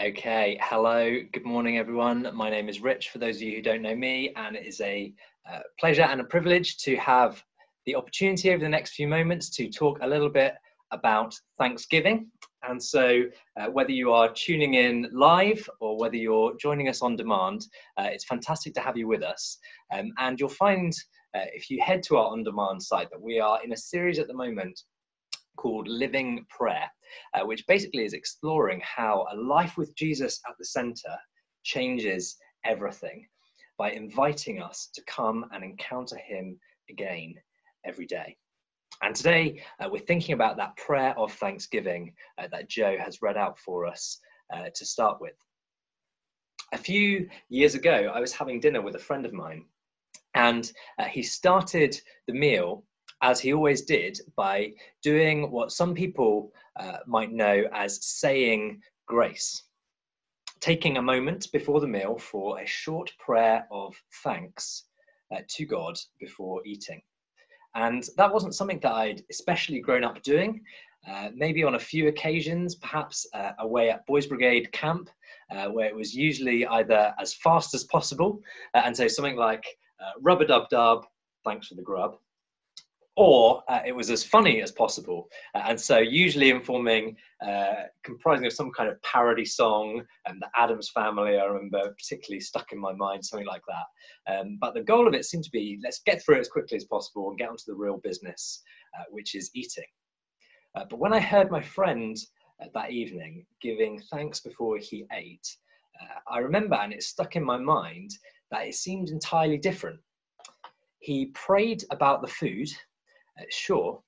Okay, hello, good morning, everyone. My name is Rich, for those of you who don't know me, and it is a uh, pleasure and a privilege to have the opportunity over the next few moments to talk a little bit about Thanksgiving. And so, uh, whether you are tuning in live or whether you're joining us on demand, uh, it's fantastic to have you with us. Um, and you'll find, uh, if you head to our on demand site, that we are in a series at the moment called Living Prayer, uh, which basically is exploring how a life with Jesus at the center changes everything by inviting us to come and encounter Him again every day. And today uh, we're thinking about that prayer of thanksgiving uh, that Joe has read out for us uh, to start with. A few years ago, I was having dinner with a friend of mine, and uh, he started the meal as he always did, by doing what some people uh, might know as saying grace. Taking a moment before the meal for a short prayer of thanks uh, to God before eating. And that wasn't something that I'd especially grown up doing. Uh, maybe on a few occasions, perhaps uh, away at Boys Brigade camp, uh, where it was usually either as fast as possible, uh, and so something like uh, rubber dub dub, thanks for the grub, or uh, it was as funny as possible. Uh, and so, usually informing, uh, comprising of some kind of parody song, and the Addams Family, I remember particularly stuck in my mind, something like that. Um, but the goal of it seemed to be let's get through it as quickly as possible and get onto the real business, uh, which is eating. Uh, but when I heard my friend uh, that evening giving thanks before he ate, I remember, and it stuck in my mind, that it seemed entirely different. He prayed about the food sure,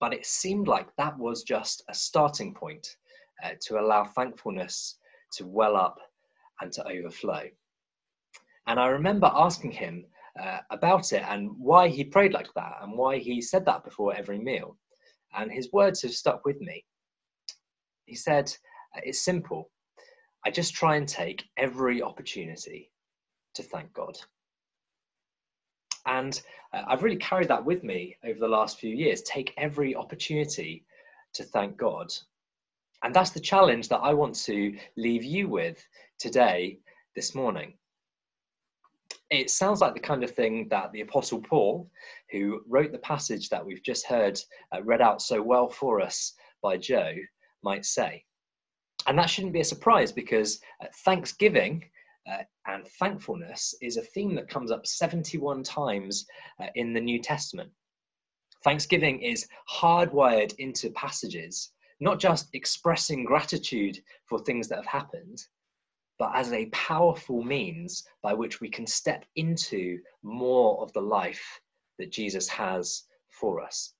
but it seemed like that was just a starting point uh, to allow thankfulness to well up and to overflow. And I remember asking him uh, about it and why he prayed like that and why he said that before every meal. And his words have stuck with me. He said, uh, It's simple. I just try and take every opportunity to thank God. And uh, I've really carried that with me over the last few years. Take every opportunity to thank God. And that's the challenge that I want to leave you with today, this morning. It sounds like the kind of thing that the Apostle Paul, who wrote the passage that we've just heard uh, read out so well for us by Joe, might say. And that shouldn't be a surprise because uh, thanksgiving uh, and thankfulness is a theme that comes up 71 times uh, in the New Testament. Thanksgiving is hardwired into passages, not just expressing gratitude for things that have happened, but as a powerful means by which we can step into more of the life that Jesus has for us.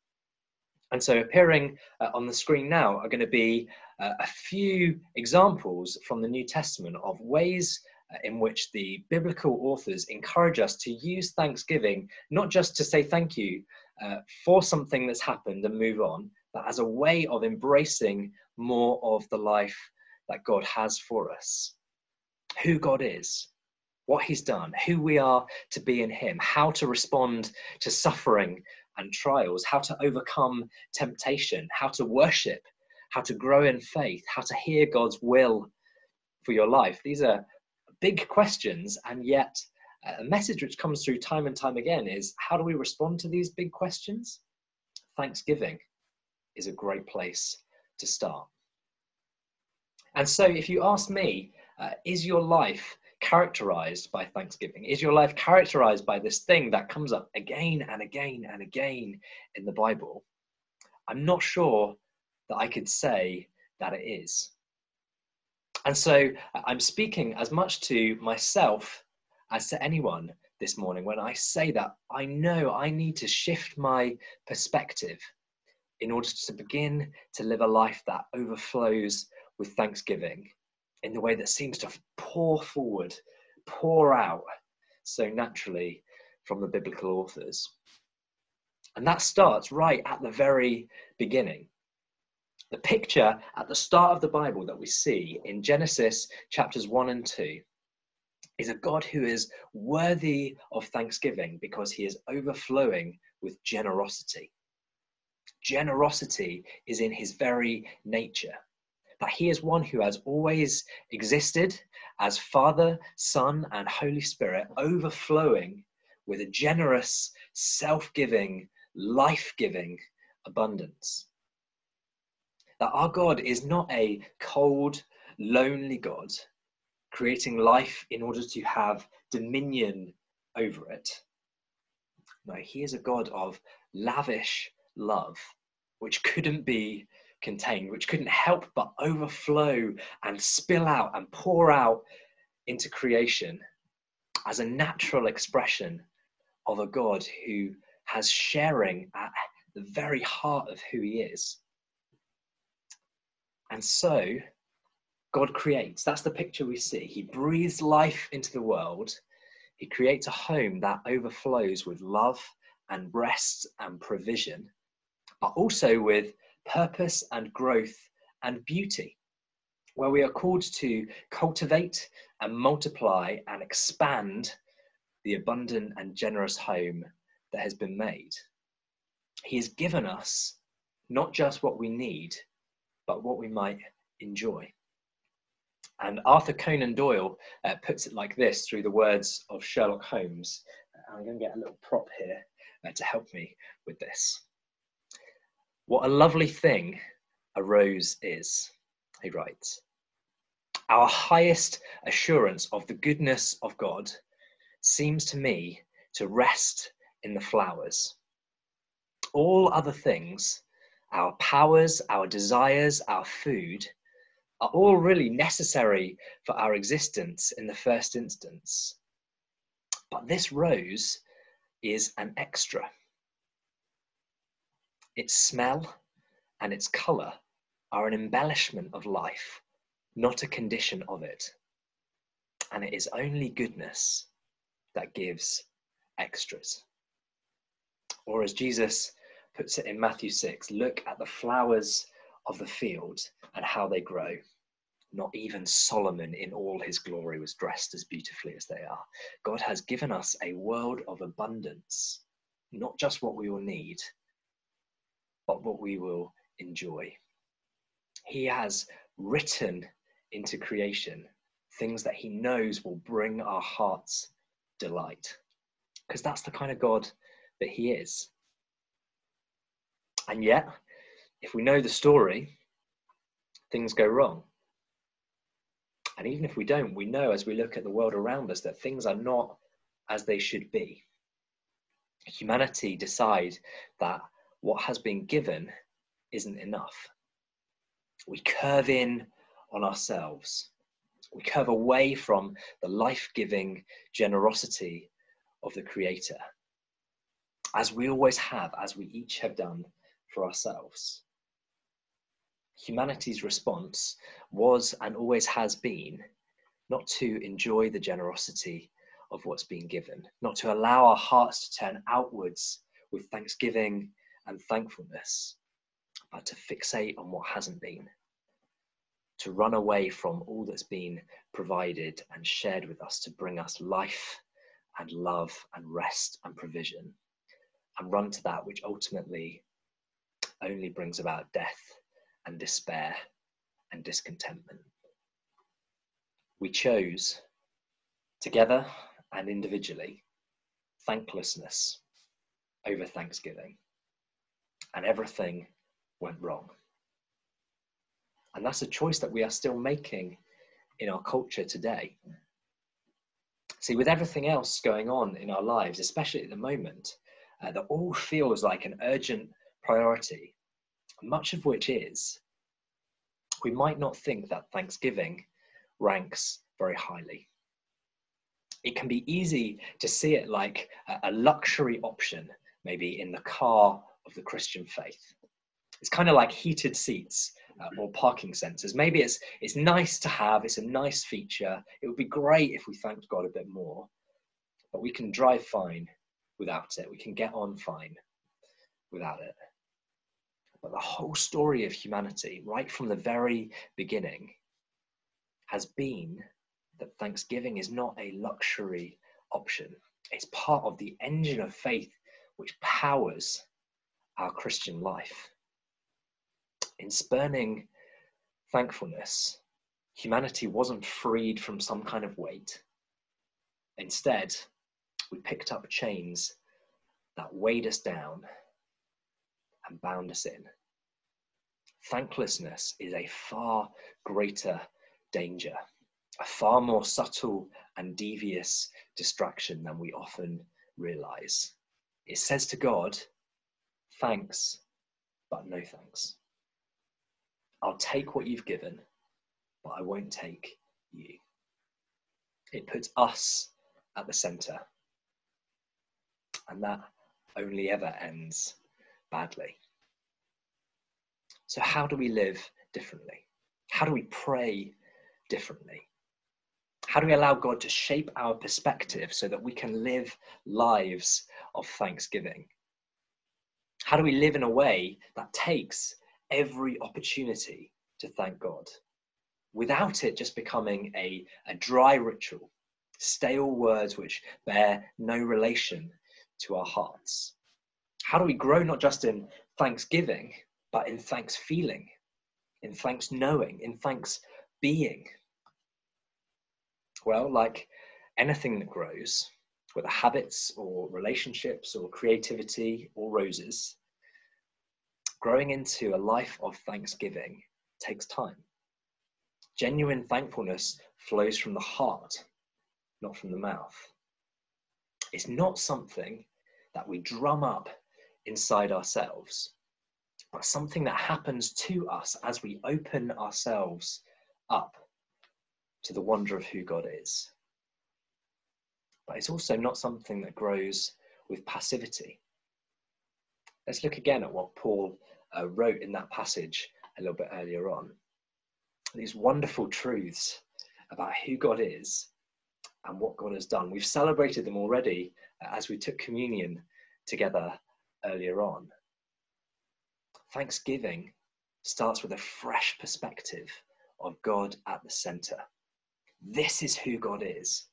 And so, appearing uh, on the screen now are going to be uh, a few examples from the New Testament of ways in which the biblical authors encourage us to use Thanksgiving not just to say thank you uh, for something that's happened and move on, but as a way of embracing more of the life that God has for us. Who God is, what He's done, who we are to be in Him, how to respond to suffering and trials, how to overcome temptation, how to worship, how to grow in faith, how to hear God's will for your life. These are big questions, and yet a message which comes through time and time again is how do we respond to these big questions? Thanksgiving is a great place to start. And so, if you ask me, uh, is your life characterized by thanksgiving? Is your life characterized by this thing that comes up again and again and again in the Bible? I'm not sure that I could say that it is. And so uh, I'm speaking as much to myself as to anyone this morning when I say that I know I need to shift my perspective in order to begin to live a life that overflows with thanksgiving in the way that seems to pour forward, pour out so naturally from the biblical authors. And that starts right at the very beginning. The picture at the start of the Bible that we see in Genesis chapters 1 and 2 is a God who is worthy of thanksgiving because he is overflowing with generosity. Generosity is in his very nature that he is one who has always existed as Father, Son, and Holy Spirit, overflowing with a generous, self giving, life giving abundance. That our God is not a cold, lonely God creating life in order to have dominion over it. No, he is a God of lavish love, which couldn't be contained, which couldn't help but overflow and spill out and pour out into creation as a natural expression of a God who has sharing at the very heart of who he is. And so, God creates. That's the picture we see. He breathes life into the world. He creates a home that overflows with love and rest and provision, but also with purpose and growth and beauty, where we are called to cultivate and multiply and expand the abundant and generous home that has been made. He has given us not just what we need, but what we might enjoy. And Arthur Conan Doyle uh, puts it like this through the words of Sherlock Holmes. I'm going to get a little prop here uh, to help me with this. What a lovely thing a rose is, he writes. Our highest assurance of the goodness of God seems to me to rest in the flowers. All other things, our powers, our desires, our food, are all really necessary for our existence in the first instance. But this rose is an extra. Its smell and its colour are an embellishment of life, not a condition of it. And it is only goodness that gives extras. Or as Jesus puts it in Matthew 6 look at the flowers of the field and how they grow. Not even Solomon in all his glory was dressed as beautifully as they are. God has given us a world of abundance, not just what we will need, but what we will enjoy. He has written into creation things that he knows will bring our hearts delight, because that's the kind of God that he is. And yet, if we know the story, things go wrong. And even if we don't, we know as we look at the world around us that things are not as they should be. Humanity decide that what has been given isn't enough. We curve in on ourselves. We curve away from the life giving generosity of the Creator, as we always have, as we each have done for ourselves. Humanity's response was and always has been not to enjoy the generosity of what's been given, not to allow our hearts to turn outwards with thanksgiving and thankfulness, but to fixate on what hasn't been, to run away from all that's been provided and shared with us to bring us life and love and rest and provision, and run to that which ultimately only brings about death and despair and discontentment. We chose, together and individually, thanklessness over thanksgiving and everything went wrong. And that's a choice that we are still making in our culture today. See, with everything else going on in our lives, especially at the moment, uh, that all feels like an urgent priority, much of which is, we might not think that Thanksgiving ranks very highly. It can be easy to see it like a luxury option, maybe in the car of the Christian faith. It's kind of like heated seats uh, or parking sensors. Maybe it's it's nice to have. It's a nice feature. It would be great if we thanked God a bit more, but we can drive fine without it. We can get on fine without it. But the whole story of humanity, right from the very beginning, has been that Thanksgiving is not a luxury option. It's part of the engine of faith which powers our Christian life. In spurning thankfulness, humanity wasn't freed from some kind of weight. Instead, we picked up chains that weighed us down and bound us in. Thanklessness is a far greater danger, a far more subtle and devious distraction than we often realize. It says to God, Thanks, but no thanks. I'll take what you've given, but I won't take you. It puts us at the center. And that only ever ends badly. So, how do we live differently? How do we pray differently? How do we allow God to shape our perspective so that we can live lives of thanksgiving? How do we live in a way that takes every opportunity to thank God without it just becoming a, a dry ritual, stale words which bear no relation to our hearts? How do we grow not just in thanksgiving, but in thanks feeling, in thanks knowing, in thanks being? Well, like anything that grows, whether habits or relationships or creativity or roses, growing into a life of thanksgiving takes time. Genuine thankfulness flows from the heart, not from the mouth. It's not something that we drum up inside ourselves, but something that happens to us as we open ourselves up to the wonder of who God is. But it's also not something that grows with passivity. Let's look again at what Paul uh, wrote in that passage a little bit earlier on. These wonderful truths about who God is and what God has done. We've celebrated them already as we took communion together earlier on. Thanksgiving starts with a fresh perspective of God at the center. This is who God is.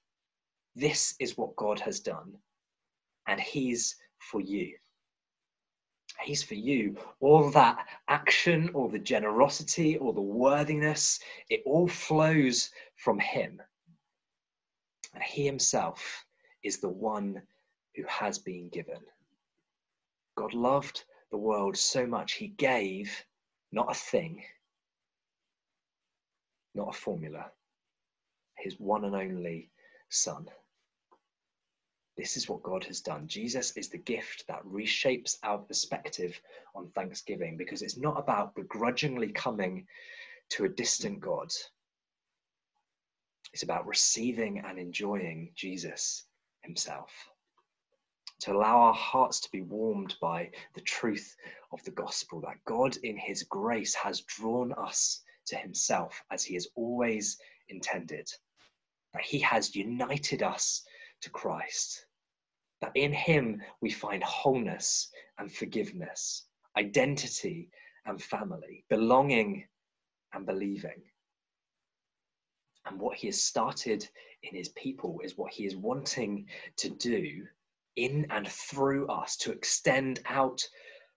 This is what God has done. And He's for you. He's for you. All that action, or the generosity, or the worthiness, it all flows from Him. And He Himself is the one who has been given. God loved the world so much, He gave not a thing, not a formula, His one and only Son. This is what God has done. Jesus is the gift that reshapes our perspective on Thanksgiving because it's not about begrudgingly coming to a distant God. It's about receiving and enjoying Jesus himself. To allow our hearts to be warmed by the truth of the gospel that God, in his grace, has drawn us to himself as he has always intended, that he has united us to Christ. That in Him we find wholeness and forgiveness, identity and family, belonging and believing. And what He has started in His people is what He is wanting to do in and through us to extend out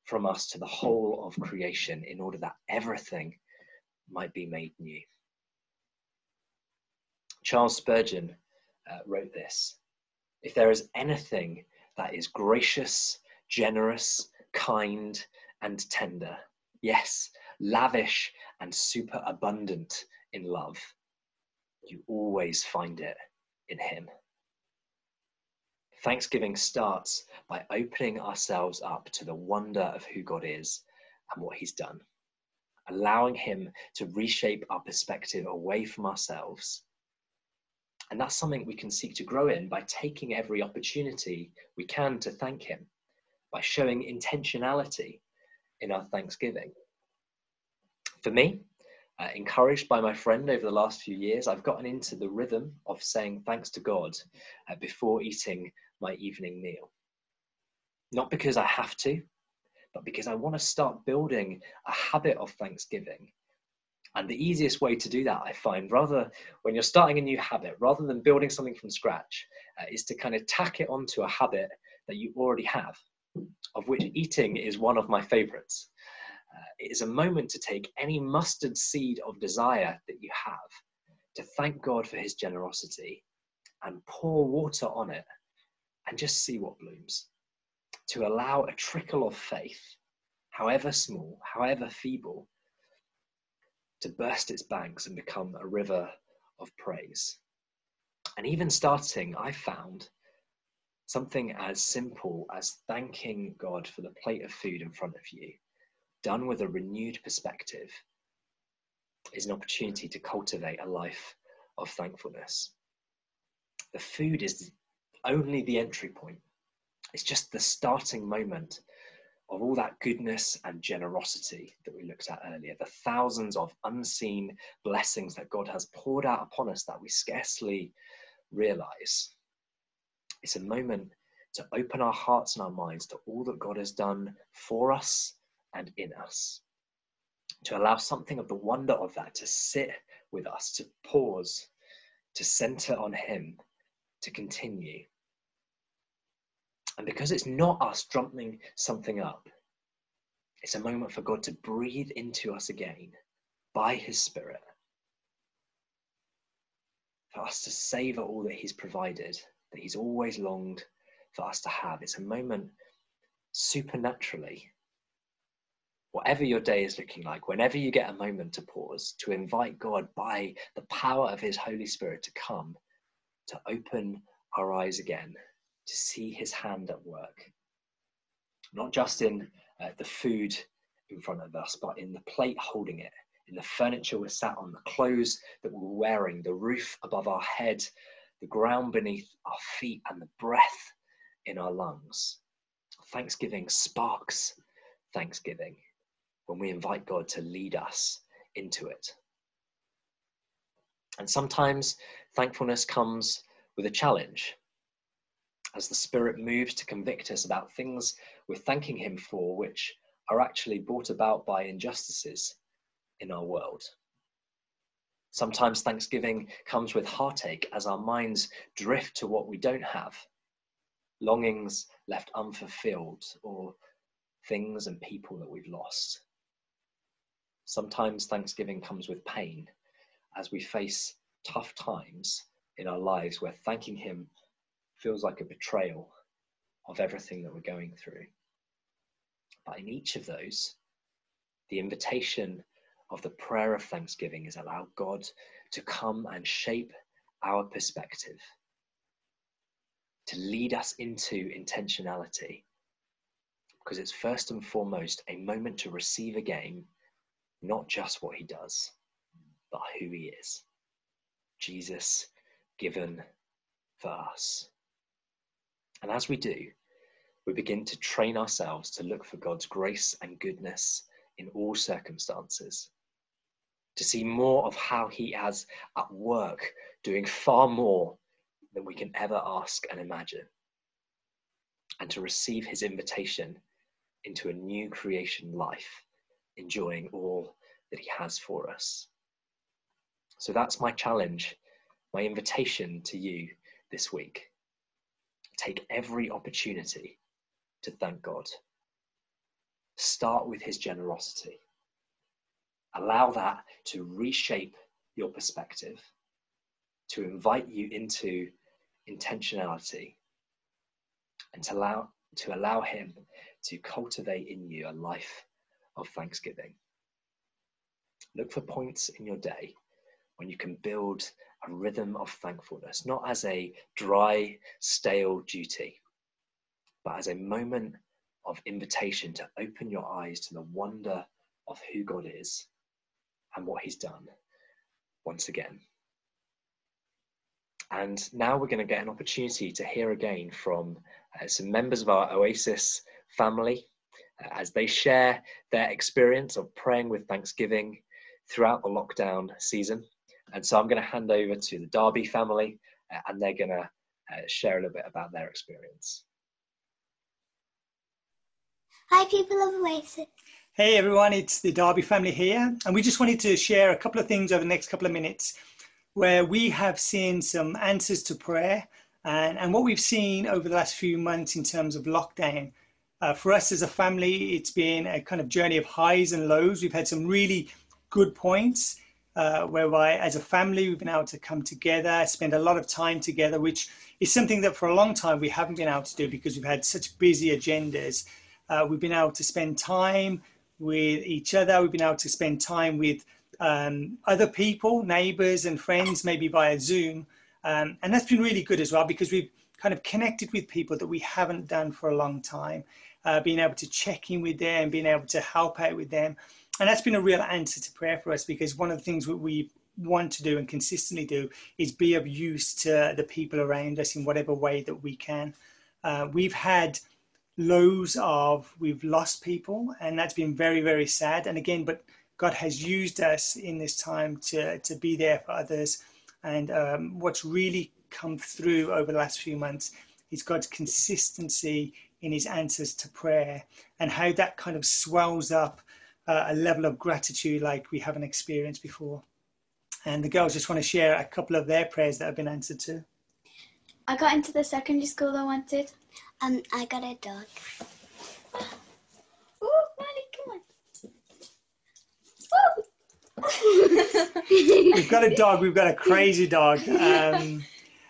from us to the whole of creation in order that everything might be made new. Charles Spurgeon uh, wrote this if there is anything that is gracious, generous, kind, and tender, yes, lavish and super abundant in love, you always find it in Him. Thanksgiving starts by opening ourselves up to the wonder of who God is and what He's done, allowing Him to reshape our perspective away from ourselves. And that's something we can seek to grow in by taking every opportunity we can to thank Him, by showing intentionality in our thanksgiving. For me, uh, encouraged by my friend over the last few years, I've gotten into the rhythm of saying thanks to God uh, before eating my evening meal. Not because I have to, but because I want to start building a habit of thanksgiving. And the easiest way to do that, I find, rather when you're starting a new habit, rather than building something from scratch, uh, is to kind of tack it onto a habit that you already have, of which eating is one of my favorites. Uh, it is a moment to take any mustard seed of desire that you have, to thank God for his generosity, and pour water on it and just see what blooms. To allow a trickle of faith, however small, however feeble, to burst its banks and become a river of praise. And even starting, I found something as simple as thanking God for the plate of food in front of you done with a renewed perspective, is an opportunity to cultivate a life of thankfulness. The food is only the entry point, it's just the starting moment of all that goodness and generosity that we looked at earlier, the thousands of unseen blessings that God has poured out upon us that we scarcely realize. It's a moment to open our hearts and our minds to all that God has done for us and in us. To allow something of the wonder of that to sit with us, to pause, to center on Him, to continue. And because it's not us drumming something up, it's a moment for God to breathe into us again by His Spirit. For us to savor all that He's provided, that He's always longed for us to have. It's a moment supernaturally whatever your day is looking like, whenever you get a moment to pause, to invite God by the power of His Holy Spirit to come, to open our eyes again, to see His hand at work. Not just in uh, the food in front of us, but in the plate holding it, in the furniture we're sat on, the clothes that we're wearing, the roof above our head, the ground beneath our feet, and the breath in our lungs. Thanksgiving sparks thanksgiving when we invite God to lead us into it. And sometimes thankfulness comes with a challenge. As the Spirit moves to convict us about things we're thanking Him for, which are actually brought about by injustices in our world. Sometimes thanksgiving comes with heartache as our minds drift to what we don't have, longings left unfulfilled, or things and people that we've lost. Sometimes Thanksgiving comes with pain as we face tough times in our lives where thanking Him feels like a betrayal of everything that we're going through. But in each of those, the invitation of the prayer of thanksgiving is allow God to come and shape our perspective, to lead us into intentionality, because it's first and foremost a moment to receive again not just what he does, but who he is. Jesus given for us. And as we do, we begin to train ourselves to look for God's grace and goodness in all circumstances, to see more of how He has at work, doing far more than we can ever ask and imagine, and to receive His invitation into a new creation life enjoying all that He has for us. So that's my challenge, my invitation to you this week. Take every opportunity to thank God. Start with His generosity. Allow that to reshape your perspective, to invite you into intentionality, and to allow, to allow Him to cultivate in you a life of thanksgiving. Look for points in your day when you can build a rhythm of thankfulness, not as a dry, stale duty, but as a moment of invitation to open your eyes to the wonder of who God is and what He's done once again. And now we're going to get an opportunity to hear again from uh, some members of our Oasis family uh, as they share their experience of praying with thanksgiving throughout the lockdown season. And so I'm going to hand over to the Darby family uh, and they're going to uh, share a little bit about their experience. Hi, people of Oasis. Hey everyone, it's the Darby family here, and we just wanted to share a couple of things over the next couple of minutes where we have seen some answers to prayer and, and what we've seen over the last few months in terms of lockdown. Uh, for us as a family, it's been a kind of journey of highs and lows. We've had some really good points uh, whereby, as a family, we've been able to come together, spend a lot of time together, which is something that for a long time we haven't been able to do because we've had such busy agendas. Uh, we've been able to spend time with each other. We've been able to spend time with um, other people, neighbors and friends, maybe via Zoom. Um, and that's been really good as well because we've kind of connected with people that we haven't done for a long time, uh, being able to check in with them, being able to help out with them. And that's been a real answer to prayer for us because one of the things that we want to do and consistently do is be of use to the people around us in whatever way that we can. Uh, we've had lows of we've lost people and that's been very very sad and again but god has used us in this time to to be there for others and um, what's really come through over the last few months is god's consistency in his answers to prayer and how that kind of swells up uh, a level of gratitude like we haven't experienced before and the girls just want to share a couple of their prayers that have been answered too I got into the secondary school I wanted. and I got a dog. Ooh, Maddie, come on. we've got a dog. We've got a crazy dog. Um,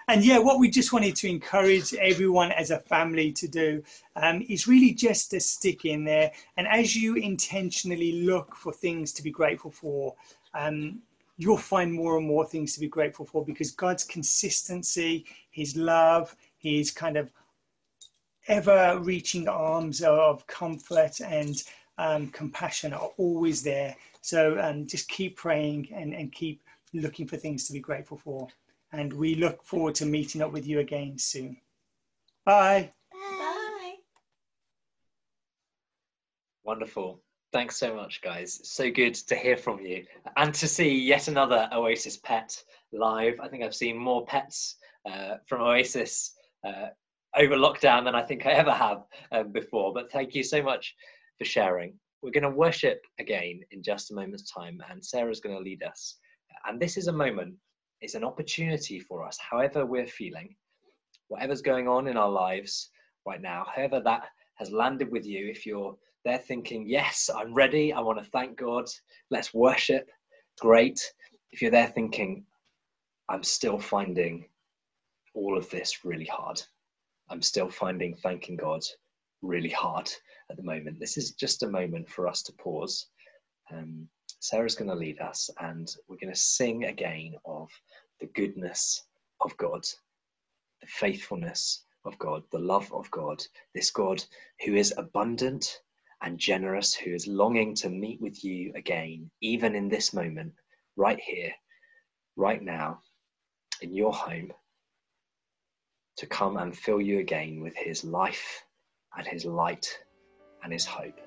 and yeah, what we just wanted to encourage everyone as a family to do um, is really just to stick in there. And as you intentionally look for things to be grateful for, um, you'll find more and more things to be grateful for because God's consistency, His love, His kind of ever reaching arms of comfort and um, compassion are always there. So um, just keep praying and, and keep looking for things to be grateful for. And we look forward to meeting up with you again soon. Bye. Bye. Wonderful. Thanks so much, guys. So good to hear from you and to see yet another Oasis pet live. I think I've seen more pets uh, from Oasis uh, over lockdown than I think I ever have um, before. But thank you so much for sharing. We're going to worship again in just a moment's time, and Sarah's going to lead us. And this is a moment, it's an opportunity for us, however we're feeling, whatever's going on in our lives right now, however that has landed with you, if you're there thinking, yes, I'm ready. I want to thank God. Let's worship. Great. If you're there thinking, I'm still finding all of this really hard. I'm still finding thanking God really hard at the moment. This is just a moment for us to pause. Um, Sarah's going to lead us, and we're going to sing again of the goodness of God, the faithfulness of God, the love of God, this God who is abundant and generous who is longing to meet with you again, even in this moment, right here, right now, in your home, to come and fill you again with his life and his light and his hope.